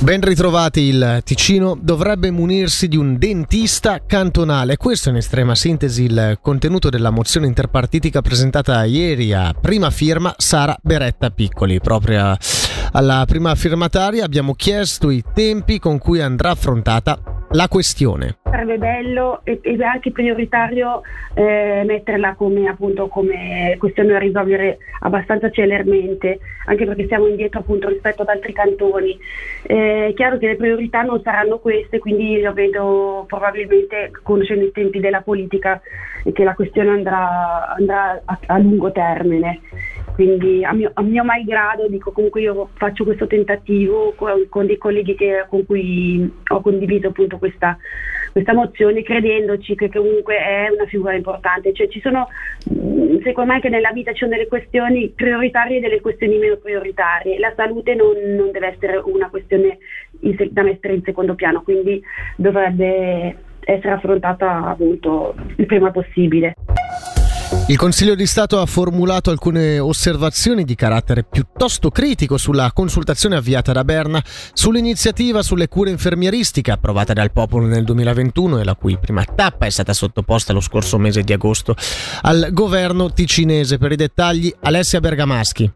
Ben ritrovati, il Ticino dovrebbe munirsi di un dentista cantonale. Questo è in estrema sintesi il contenuto della mozione interpartitica presentata ieri a prima firma Sara Beretta Piccoli. Proprio alla prima firmataria abbiamo chiesto i tempi con cui andrà affrontata la questione. Sarebbe bello e, e anche prioritario eh, metterla come, appunto, come questione da risolvere abbastanza celermente, anche perché siamo indietro appunto, rispetto ad altri cantoni. Eh, è chiaro che le priorità non saranno queste, quindi io vedo probabilmente, conoscendo i tempi della politica, che la questione andrà, andrà a, a lungo termine quindi a mio, a mio malgrado dico comunque io faccio questo tentativo con, con dei colleghi che, con cui ho condiviso appunto questa, questa, mozione credendoci che comunque è una figura importante. Cioè ci sono mm, secondo me che nella vita ci sono delle questioni prioritarie e delle questioni meno prioritarie. La salute non, non deve essere una questione in, da mettere in secondo piano quindi dovrebbe essere affrontata appunto il prima possibile il Consiglio di Stato ha formulato alcune osservazioni di carattere piuttosto critico sulla consultazione avviata da Berna sull'iniziativa sulle cure infermieristiche approvata dal popolo nel 2021 e la cui prima tappa è stata sottoposta lo scorso mese di agosto al governo ticinese. Per i dettagli Alessia Bergamaschi.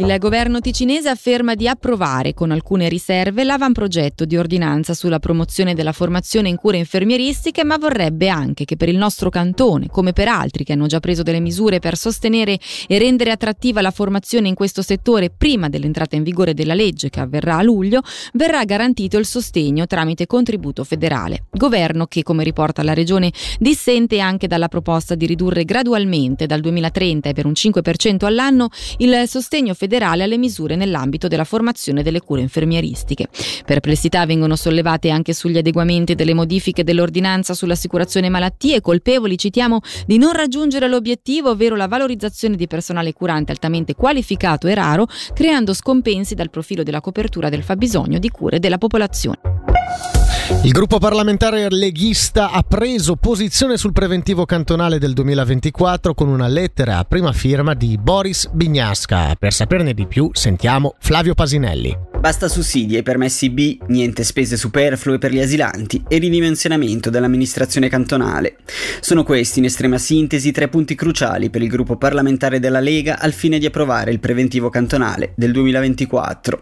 Il governo ticinese afferma di approvare con alcune riserve l'avamprogetto di ordinanza sulla promozione della formazione in cure infermieristiche, ma vorrebbe anche che per il nostro cantone, come per altri che hanno già preso delle misure per sostenere e rendere attrattiva la formazione in questo settore prima dell'entrata in vigore della legge che avverrà a luglio, verrà garantito il sostegno tramite contributo federale. Governo che, come riporta la regione, dissente anche dalla proposta di ridurre gradualmente dal 2030 e per un 5% all'anno il sostegno federale federale alle misure nell'ambito della formazione delle cure infermieristiche. Perplessità vengono sollevate anche sugli adeguamenti delle modifiche dell'ordinanza sull'assicurazione malattie, colpevoli, citiamo, di non raggiungere l'obiettivo, ovvero la valorizzazione di personale curante altamente qualificato e raro, creando scompensi dal profilo della copertura del fabbisogno di cure della popolazione. Il gruppo parlamentare leghista ha preso posizione sul preventivo cantonale del 2024 con una lettera a prima firma di Boris Bignasca. Per saperne di più sentiamo Flavio Pasinelli. Basta sussidi ai permessi B, niente spese superflue per gli asilanti e ridimensionamento dell'amministrazione cantonale. Sono questi, in estrema sintesi, tre punti cruciali per il gruppo parlamentare della Lega al fine di approvare il preventivo cantonale del 2024.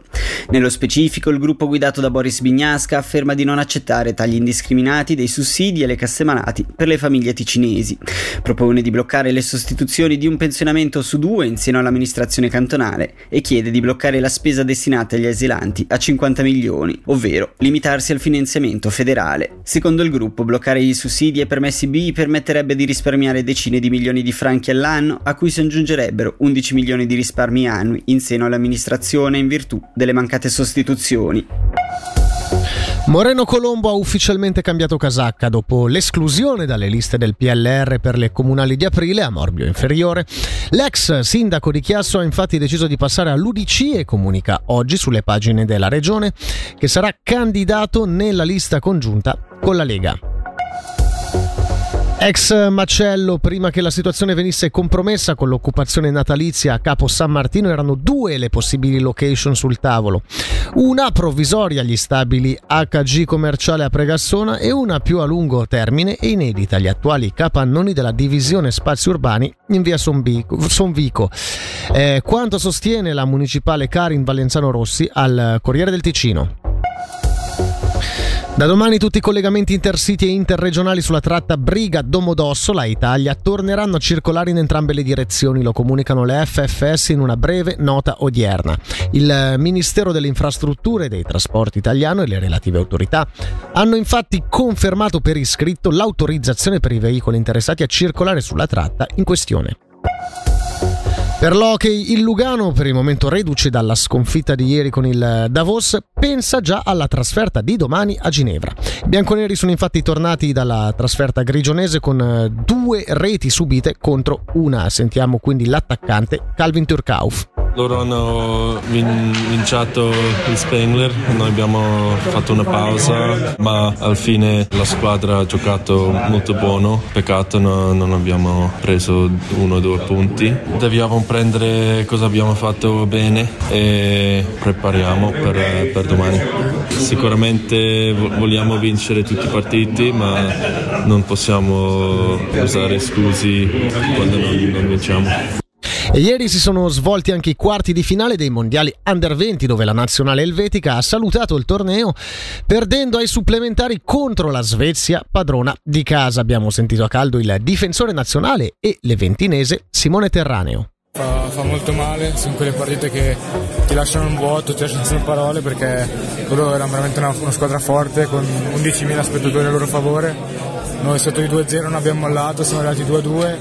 Nello specifico, il gruppo guidato da Boris Bignasca afferma di non accettare tagli indiscriminati dei sussidi e le cassemanati per le famiglie ticinesi. Propone di bloccare le sostituzioni di un pensionamento su due in seno all'amministrazione cantonale e chiede di bloccare la spesa destinata agli asilanti asilanti a 50 milioni, ovvero limitarsi al finanziamento federale. Secondo il gruppo, bloccare i sussidi e permessi B permetterebbe di risparmiare decine di milioni di franchi all'anno, a cui si aggiungerebbero 11 milioni di risparmi annui in seno all'amministrazione in virtù delle mancate sostituzioni. Moreno Colombo ha ufficialmente cambiato casacca dopo l'esclusione dalle liste del PLR per le comunali di aprile a Morbio Inferiore. L'ex sindaco di Chiasso ha infatti deciso di passare all'UDC e comunica oggi sulle pagine della regione che sarà candidato nella lista congiunta con la Lega. Ex macello, prima che la situazione venisse compromessa con l'occupazione natalizia a Capo San Martino, erano due le possibili location sul tavolo. Una provvisoria agli stabili HG commerciale a Pregassona e una più a lungo termine e inedita agli attuali capannoni della divisione spazi urbani in via Sonvico. Eh, quanto sostiene la municipale Karin Valenzano Rossi al Corriere del Ticino. Da domani tutti i collegamenti intercity e interregionali sulla tratta Briga-Domodossola Italia torneranno a circolare in entrambe le direzioni, lo comunicano le FFS in una breve nota odierna. Il Ministero delle Infrastrutture e dei Trasporti italiano e le relative autorità hanno infatti confermato per iscritto l'autorizzazione per i veicoli interessati a circolare sulla tratta in questione. Per l'hockey, il Lugano, per il momento reduce dalla sconfitta di ieri con il Davos, pensa già alla trasferta di domani a Ginevra. I bianconeri sono infatti tornati dalla trasferta grigionese con eh, due reti subite contro una. Sentiamo quindi l'attaccante Calvin Turkauf. Loro hanno vin- vinciato il Spengler, noi abbiamo fatto una pausa, ma alla fine la squadra ha giocato molto buono. Peccato no, non abbiamo preso uno o due punti. Dobbiamo prendere cosa abbiamo fatto bene e prepariamo per, per domani. Sicuramente vogliamo vincere tutti i partiti, ma non possiamo usare scusi quando non, non vinciamo. E ieri si sono svolti anche i quarti di finale dei mondiali under 20 dove la nazionale elvetica ha salutato il torneo perdendo ai supplementari contro la Svezia, padrona di casa. Abbiamo sentito a caldo il difensore nazionale e leventinese Simone Terraneo. Fa, fa, molto male, sono quelle partite che ti lasciano un vuoto, ti lasciano senza parole perché loro erano veramente una, una squadra forte con 11.000 spettatori a loro favore. Noi sotto i 2-0 non abbiamo mollato, siamo arrivati 2-2,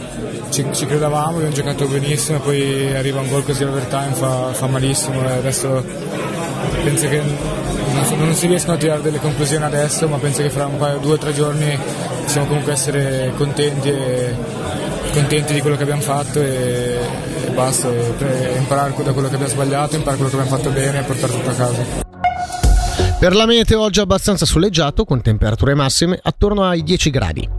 ci, ci, credevamo, abbiamo giocato benissimo, poi arriva un gol così all'overtime, fa, fa malissimo e adesso penso che non, non, si riescono a tirare delle conclusioni adesso, ma penso che fra un paio, due o tre giorni possiamo comunque essere contenti, e, contenti di quello che abbiamo fatto e basta, imparare da quello che abbiamo sbagliato, imparare quello che abbiamo fatto bene e portare tutto a casa. Per la meteo oggi abbastanza soleggiato con temperature massime attorno ai 10 gradi.